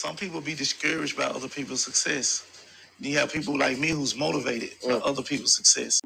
Some people be discouraged by other people's success. You have people like me who's motivated by other people's success.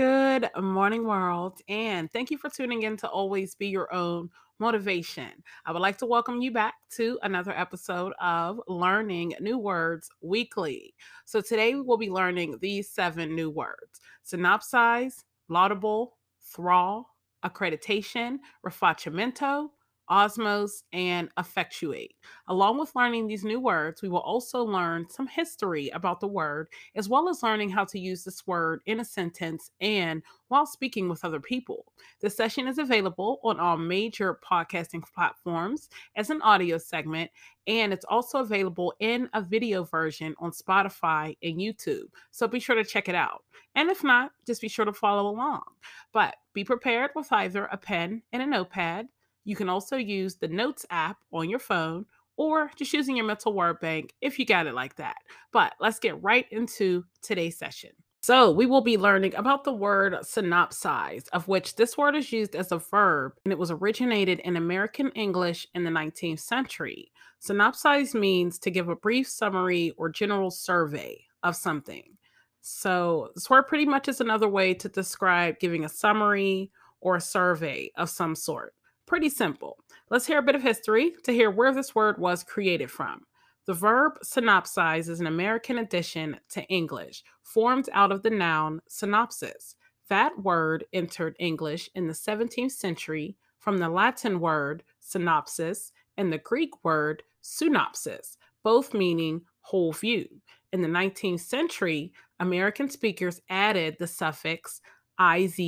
Good morning, world, and thank you for tuning in to Always Be Your Own Motivation. I would like to welcome you back to another episode of Learning New Words Weekly. So, today we will be learning these seven new words synopsize, laudable, thrall, accreditation, rifacimento, osmose, and effectuate. Along with learning these new words, we will also learn some history about the word, as well as learning how to use this word in a sentence and while speaking with other people. The session is available on all major podcasting platforms as an audio segment, and it's also available in a video version on Spotify and YouTube. So be sure to check it out. And if not, just be sure to follow along. But be prepared with either a pen and a notepad you can also use the Notes app on your phone or just using your mental word bank if you got it like that. But let's get right into today's session. So, we will be learning about the word synopsize, of which this word is used as a verb and it was originated in American English in the 19th century. Synopsize means to give a brief summary or general survey of something. So, this word pretty much is another way to describe giving a summary or a survey of some sort. Pretty simple. Let's hear a bit of history to hear where this word was created from. The verb synopsize is an American addition to English, formed out of the noun synopsis. That word entered English in the 17th century from the Latin word synopsis and the Greek word synopsis, both meaning whole view. In the 19th century, American speakers added the suffix ize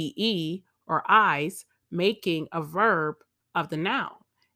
or eyes, making a verb of the noun.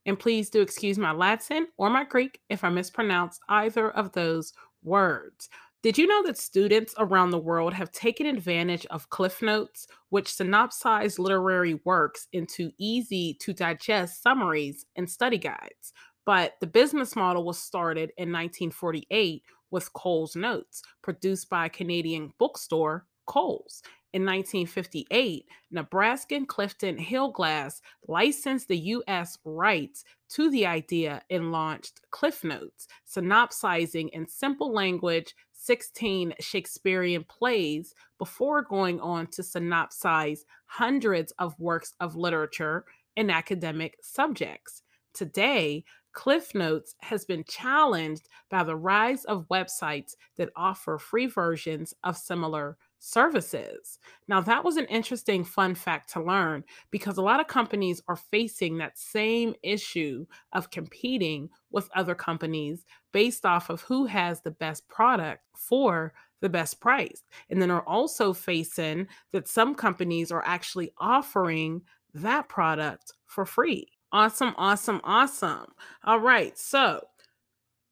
And please do excuse my Latin or my Greek if I mispronounce either of those words. Did you know that students around the world have taken advantage of Cliff Notes, which synopsize literary works into easy to digest summaries and study guides? But the business model was started in 1948 with Coles Notes, produced by Canadian bookstore Coles. In 1958, Nebraska and Clifton Hillegass licensed the U.S. rights to the idea and launched Cliff Notes, synopsizing in simple language 16 Shakespearean plays before going on to synopsize hundreds of works of literature and academic subjects. Today, Cliff Notes has been challenged by the rise of websites that offer free versions of similar services. Now, that was an interesting fun fact to learn because a lot of companies are facing that same issue of competing with other companies based off of who has the best product for the best price. And then are also facing that some companies are actually offering that product for free. Awesome, awesome, awesome. All right. So,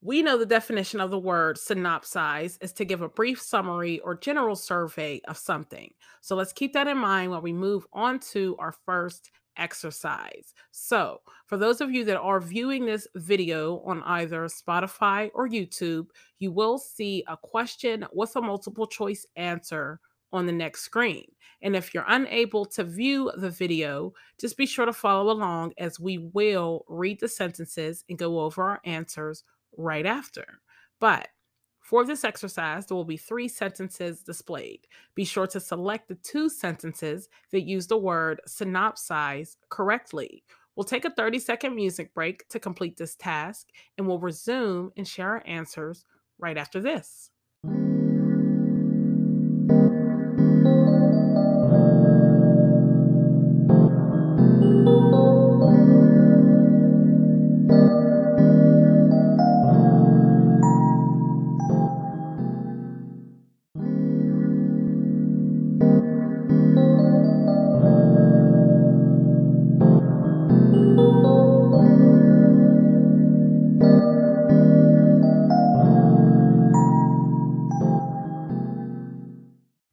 we know the definition of the word synopsize is to give a brief summary or general survey of something. So let's keep that in mind while we move on to our first exercise. So, for those of you that are viewing this video on either Spotify or YouTube, you will see a question with a multiple choice answer on the next screen. And if you're unable to view the video, just be sure to follow along as we will read the sentences and go over our answers right after. But for this exercise, there will be three sentences displayed. Be sure to select the two sentences that use the word synopsize correctly. We'll take a 30 second music break to complete this task, and we'll resume and share our answers right after this.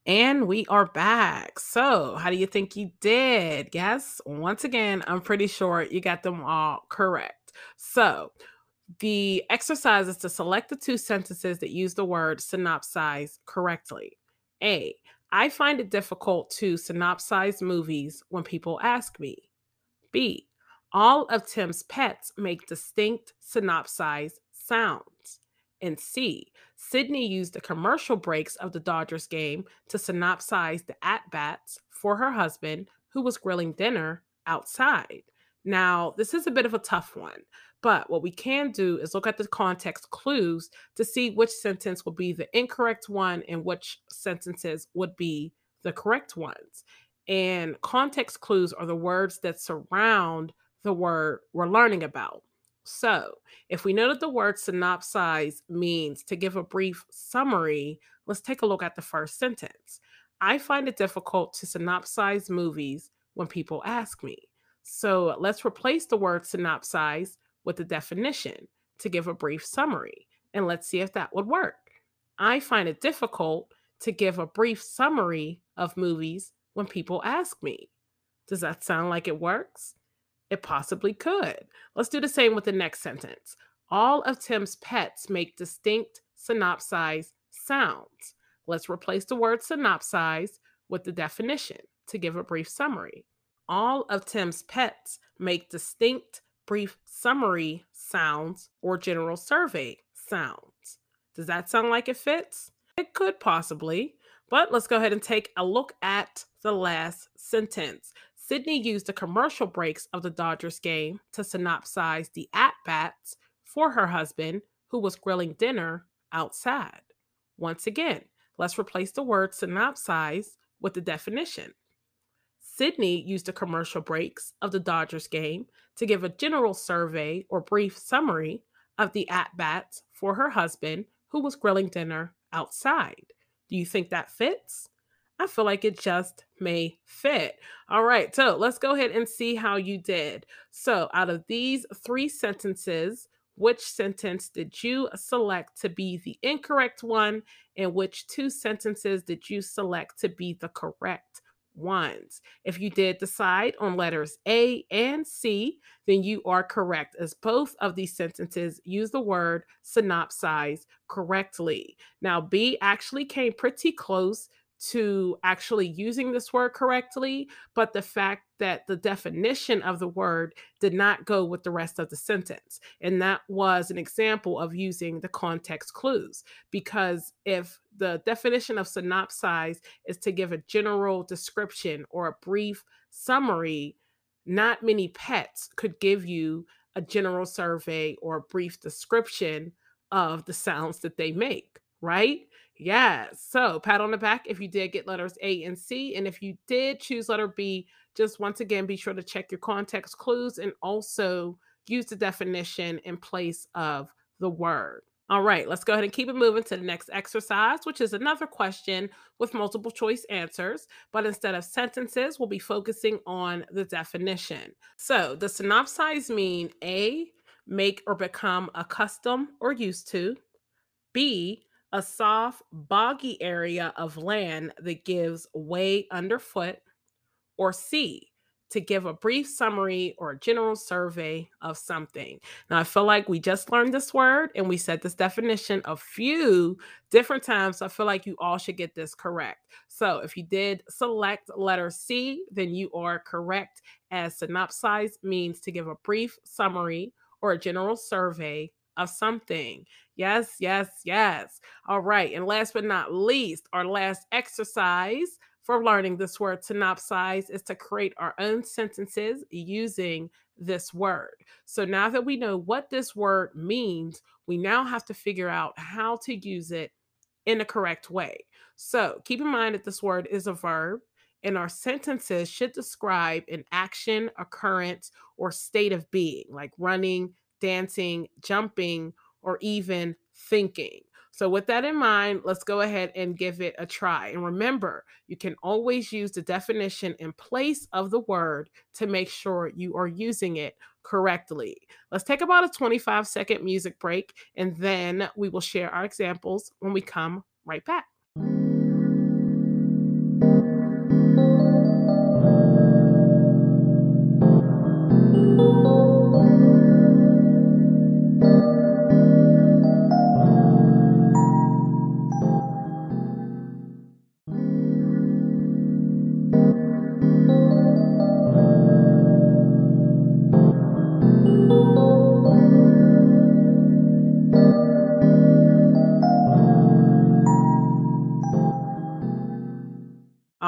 And we are back. So, how do you think you did? Yes, once again, I'm pretty sure you got them all correct. So, the exercise is to select the two sentences that use the word synopsize correctly. A, I find it difficult to synopsize movies when people ask me. B, All of Tim's pets make distinct synopsized sounds. And C, Sydney used the commercial breaks of the Dodgers game to synopsize the at bats for her husband, who was grilling dinner outside. Now, this is a bit of a tough one, but what we can do is look at the context clues to see which sentence will be the incorrect one and which sentences would be the correct ones. And context clues are the words that surround the word we're learning about. So, if we know that the word synopsize means to give a brief summary, let's take a look at the first sentence. I find it difficult to synopsize movies when people ask me. So, let's replace the word synopsize with the definition to give a brief summary, and let's see if that would work. I find it difficult to give a brief summary of movies when people ask me. Does that sound like it works? It possibly could. Let's do the same with the next sentence. All of Tim's pets make distinct synopsize sounds. Let's replace the word synopsize with the definition to give a brief summary. All of Tim's pets make distinct brief summary sounds or general survey sounds. Does that sound like it fits? It could possibly, but let's go ahead and take a look at the last sentence. Sydney used the commercial breaks of the Dodgers game to synopsize the at bats for her husband, who was grilling dinner outside. Once again, let's replace the word synopsize with the definition. Sydney used the commercial breaks of the Dodgers game to give a general survey or brief summary of the at bats for her husband, who was grilling dinner outside. Do you think that fits? I feel like it just may fit. All right, so let's go ahead and see how you did. So, out of these three sentences, which sentence did you select to be the incorrect one? And which two sentences did you select to be the correct ones. If you did decide on letters A and C, then you are correct, as both of these sentences use the word synopsize correctly. Now, B actually came pretty close to actually using this word correctly, but the fact that the definition of the word did not go with the rest of the sentence. And that was an example of using the context clues. Because if the definition of synopsize is to give a general description or a brief summary, not many pets could give you a general survey or a brief description of the sounds that they make, right? Yes. So, pat on the back if you did get letters A and C. And if you did choose letter B, just once again, be sure to check your context clues and also use the definition in place of the word. All right, let's go ahead and keep it moving to the next exercise, which is another question with multiple choice answers. But instead of sentences, we'll be focusing on the definition. So, the synopsize mean A, make or become accustomed or used to, B, a soft, boggy area of land that gives way underfoot, or C, to give a brief summary or a general survey of something. Now, I feel like we just learned this word and we said this definition a few different times. So I feel like you all should get this correct. So if you did select letter C, then you are correct, as synopsize means to give a brief summary or a general survey of something. Yes, yes, yes. All right. And last but not least, our last exercise for learning this word synopsize is to create our own sentences using this word. So now that we know what this word means, we now have to figure out how to use it in a correct way. So keep in mind that this word is a verb, and our sentences should describe an action, occurrence, or state of being, like running, dancing, jumping, or even thinking. So, with that in mind, let's go ahead and give it a try. And remember, you can always use the definition in place of the word to make sure you are using it correctly. Let's take about a 25 second music break, and then we will share our examples when we come right back.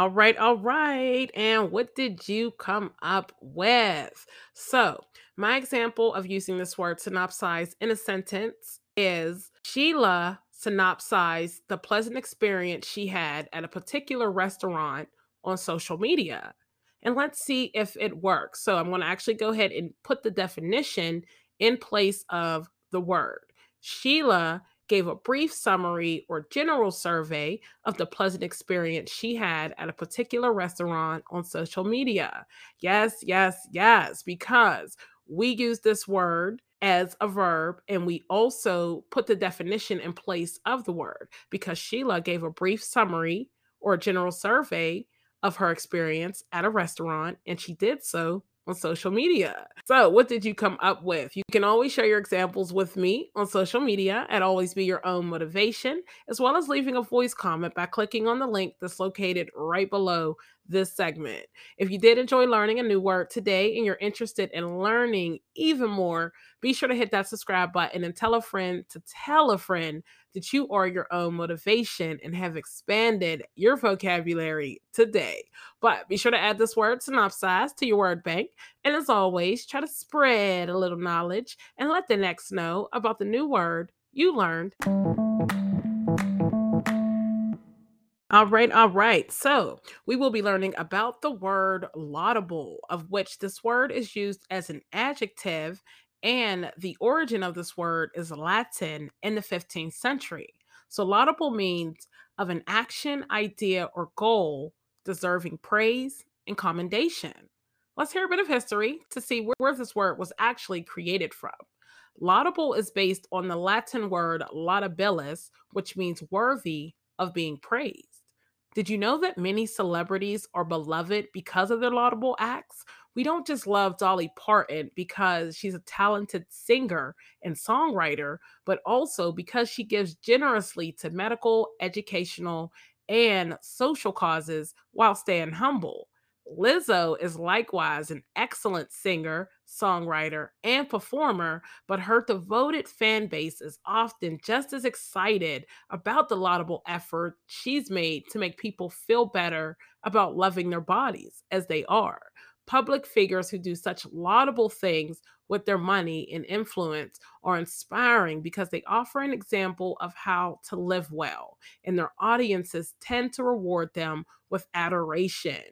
All right, all right. And what did you come up with? So, my example of using this word synopsize in a sentence is Sheila synopsized the pleasant experience she had at a particular restaurant on social media. And let's see if it works. So, I'm going to actually go ahead and put the definition in place of the word. Sheila gave a brief summary or general survey of the pleasant experience she had at a particular restaurant on social media. Yes, yes, yes, because we use this word as a verb and we also put the definition in place of the word because Sheila gave a brief summary or general survey of her experience at a restaurant and she did so on social media. So, what did you come up with? You can always share your examples with me on social media at Always Be Your Own Motivation, as well as leaving a voice comment by clicking on the link that's located right below this segment. If you did enjoy learning a new word today and you're interested in learning even more, be sure to hit that subscribe button and tell a friend to tell a friend that you are your own motivation and have expanded your vocabulary today. But be sure to add this word synopsize to your word bank. And as always, try to spread a little knowledge and let the next know about the new word you learned. All right, all right. So we will be learning about the word laudable, of which this word is used as an adjective and the origin of this word is Latin in the 15th century. So, laudable means of an action, idea, or goal deserving praise and commendation. Let's hear a bit of history to see where, where this word was actually created from. Laudable is based on the Latin word laudabilis, which means worthy of being praised. Did you know that many celebrities are beloved because of their laudable acts? We don't just love Dolly Parton because she's a talented singer and songwriter, but also because she gives generously to medical, educational, and social causes while staying humble. Lizzo is likewise an excellent singer, songwriter, and performer, but her devoted fan base is often just as excited about the laudable effort she's made to make people feel better about loving their bodies as they are. Public figures who do such laudable things with their money and influence are inspiring because they offer an example of how to live well, and their audiences tend to reward them with adoration.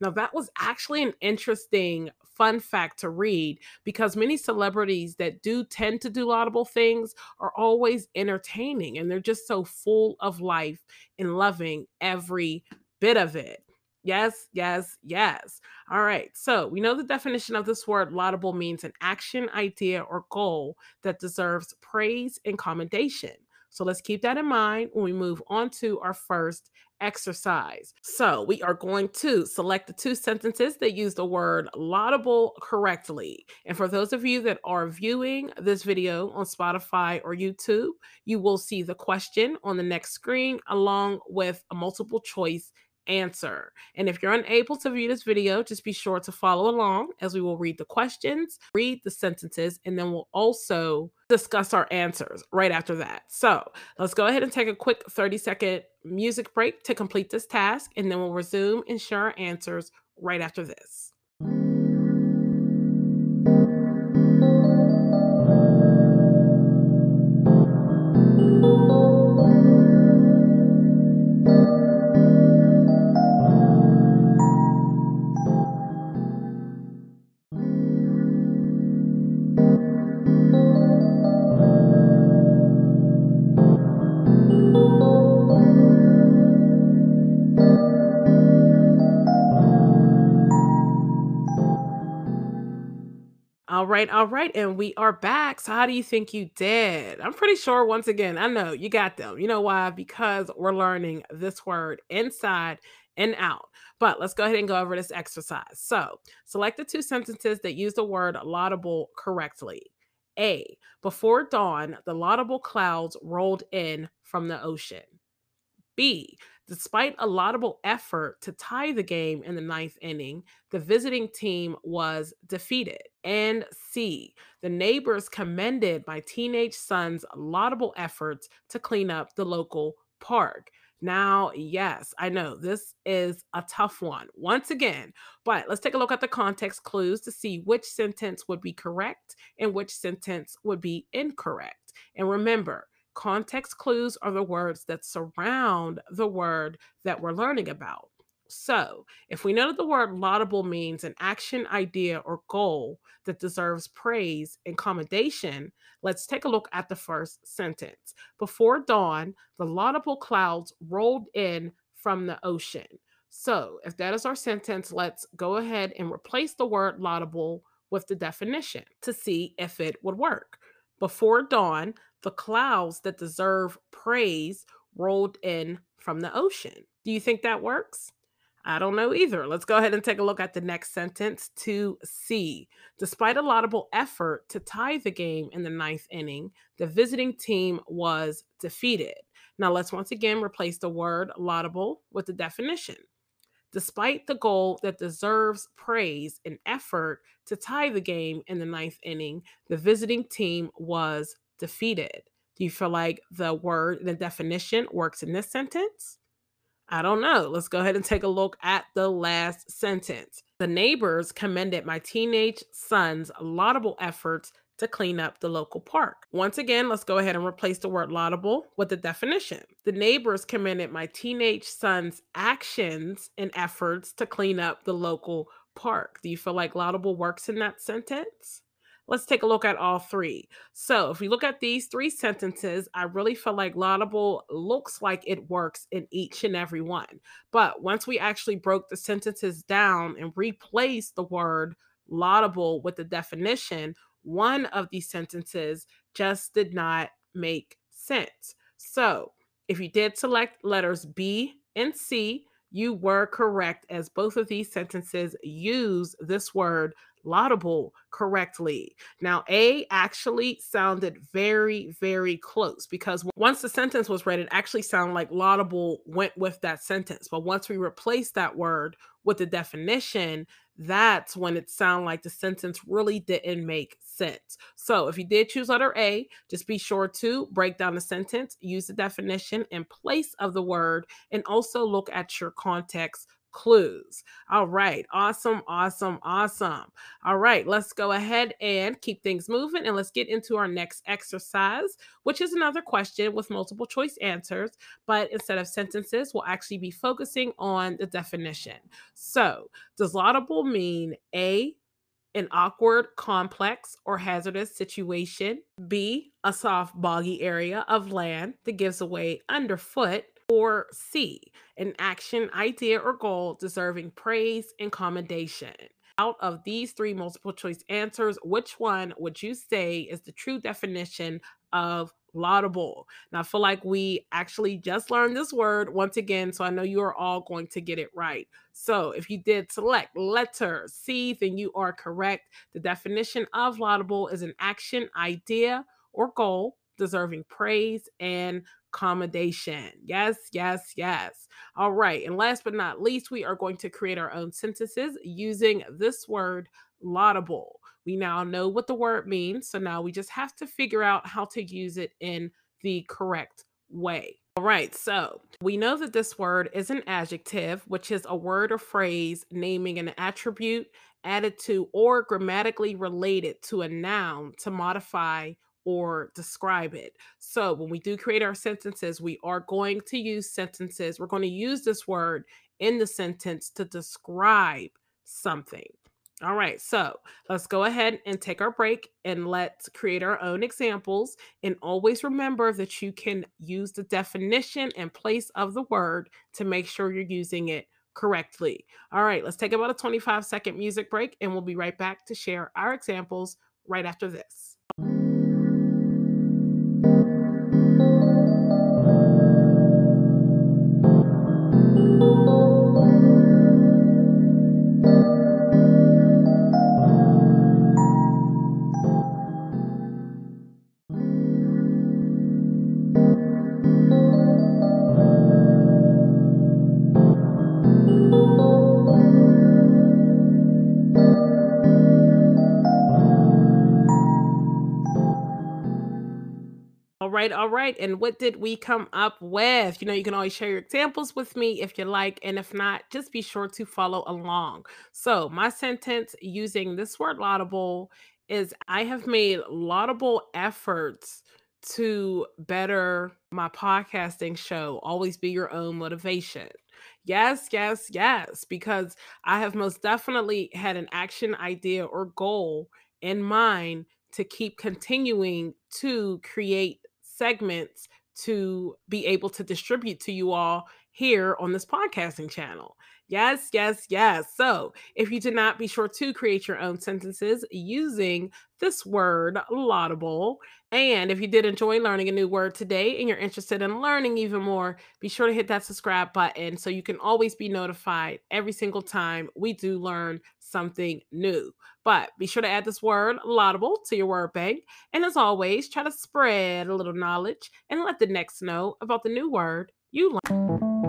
Now, that was actually an interesting fun fact to read because many celebrities that do tend to do laudable things are always entertaining and they're just so full of life and loving every bit of it. Yes, yes, yes. All right. So we know the definition of this word laudable means an action, idea, or goal that deserves praise and commendation. So let's keep that in mind when we move on to our first exercise. So we are going to select the two sentences that use the word laudable correctly. And for those of you that are viewing this video on Spotify or YouTube, you will see the question on the next screen along with a multiple choice answer. And if you're unable to view this video, just be sure to follow along as we will read the questions, read the sentences, and then we'll also discuss our answers right after that. So let's go ahead and take a quick 30 second music break to complete this task, and then we'll resume and share our answers right after this. Right, all right, and we are back. So, how do you think you did? I'm pretty sure, once again, I know you got them. You know why? Because we're learning this word inside and out. But let's go ahead and go over this exercise. So, select the two sentences that use the word laudable correctly. A. Before dawn, the laudable clouds rolled in from the ocean. B. Despite a laudable effort to tie the game in the ninth inning, the visiting team was defeated. And C, the neighbors commended my teenage son's laudable efforts to clean up the local park. Now, yes, I know this is a tough one once again, but let's take a look at the context clues to see which sentence would be correct and which sentence would be incorrect. And remember, context clues are the words that surround the word that we're learning about. So, if we know that the word laudable means an action, idea, or goal that deserves praise and commendation, let's take a look at the first sentence. Before dawn, the laudable clouds rolled in from the ocean. So, if that is our sentence, let's go ahead and replace the word laudable with the definition to see if it would work. Before dawn, the clouds that deserve praise rolled in from the ocean. Do you think that works? I don't know either. Let's go ahead and take a look at the next sentence to see. Despite a laudable effort to tie the game in the ninth inning, the visiting team was defeated. Now, let's once again replace the word laudable with the definition. Despite the goal that deserves praise and effort to tie the game in the ninth inning, the visiting team was defeated. Do you feel like the word, the definition works in this sentence? I don't know. Let's go ahead and take a look at the last sentence. The neighbors commended my teenage son's laudable efforts to clean up the local park. Once again, let's go ahead and replace the word laudable with the definition. The neighbors commended my teenage son's actions and efforts to clean up the local park. Do you feel like laudable works in that sentence? Let's take a look at all three. So, if we look at these three sentences, I really feel like laudable looks like it works in each and every one. But once we actually broke the sentences down and replaced the word laudable with the definition, one of these sentences just did not make sense. So, if you did select letters B and C, you were correct as both of these sentences use this word laudable correctly. Now, A actually sounded very, very close because once the sentence was read, it actually sounded like laudable went with that sentence. But once we replaced that word with the definition, that's when it sounded like the sentence really didn't make sense. So if you did choose letter A, just be sure to break down the sentence, use the definition in place of the word, and also look at your context clues. All right. Awesome. Awesome. Awesome. All right. Let's go ahead and keep things moving and let's get into our next exercise, which is another question with multiple choice answers. But instead of sentences, we'll actually be focusing on the definition. So, does laudable mean A, an awkward, complex, or hazardous situation? B, a soft, boggy area of land that gives away underfoot? Or C, an action, idea, or goal deserving praise and commendation. Out of these three multiple choice answers, which one would you say is the true definition of laudable? Now, I feel like we actually just learned this word once again, so I know you are all going to get it right. So, if you did select letter C, then you are correct. The definition of laudable is an action, idea, or goal deserving praise and commendation. Yes, yes, yes. All right. And last but not least, we are going to create our own sentences using this word laudable. We now know what the word means. So now we just have to figure out how to use it in the correct way. All right, so we know that this word is an adjective, which is a word or phrase naming an attribute added to or grammatically related to a noun to modify or describe it. So when we do create our sentences, we are going to use sentences. We're going to use this word in the sentence to describe something. All right, so let's go ahead and take our break and let's create our own examples. And always remember that you can use the definition in place of the word to make sure you're using it correctly. All right, let's take about a 25 second music break and we'll be right back to share our examples right after this. Right, all right. And what did we come up with? You know, you can always share your examples with me if you like. And if not, just be sure to follow along. So, my sentence using this word laudable is I have made laudable efforts to better my podcasting show. Always be your own motivation. Yes, yes, yes. Because I have most definitely had an action idea or goal in mind to keep continuing to create segments to be able to distribute to you all here on this podcasting channel. Yes, yes, yes. So, if you did not, be sure to create your own sentences using this word, laudable. And if you did enjoy learning a new word today and you're interested in learning even more, be sure to hit that subscribe button so you can always be notified every single time we do learn something new. But be sure to add this word, laudable, to your word bank. And as always, try to spread a little knowledge and let the next know about the new word you learn.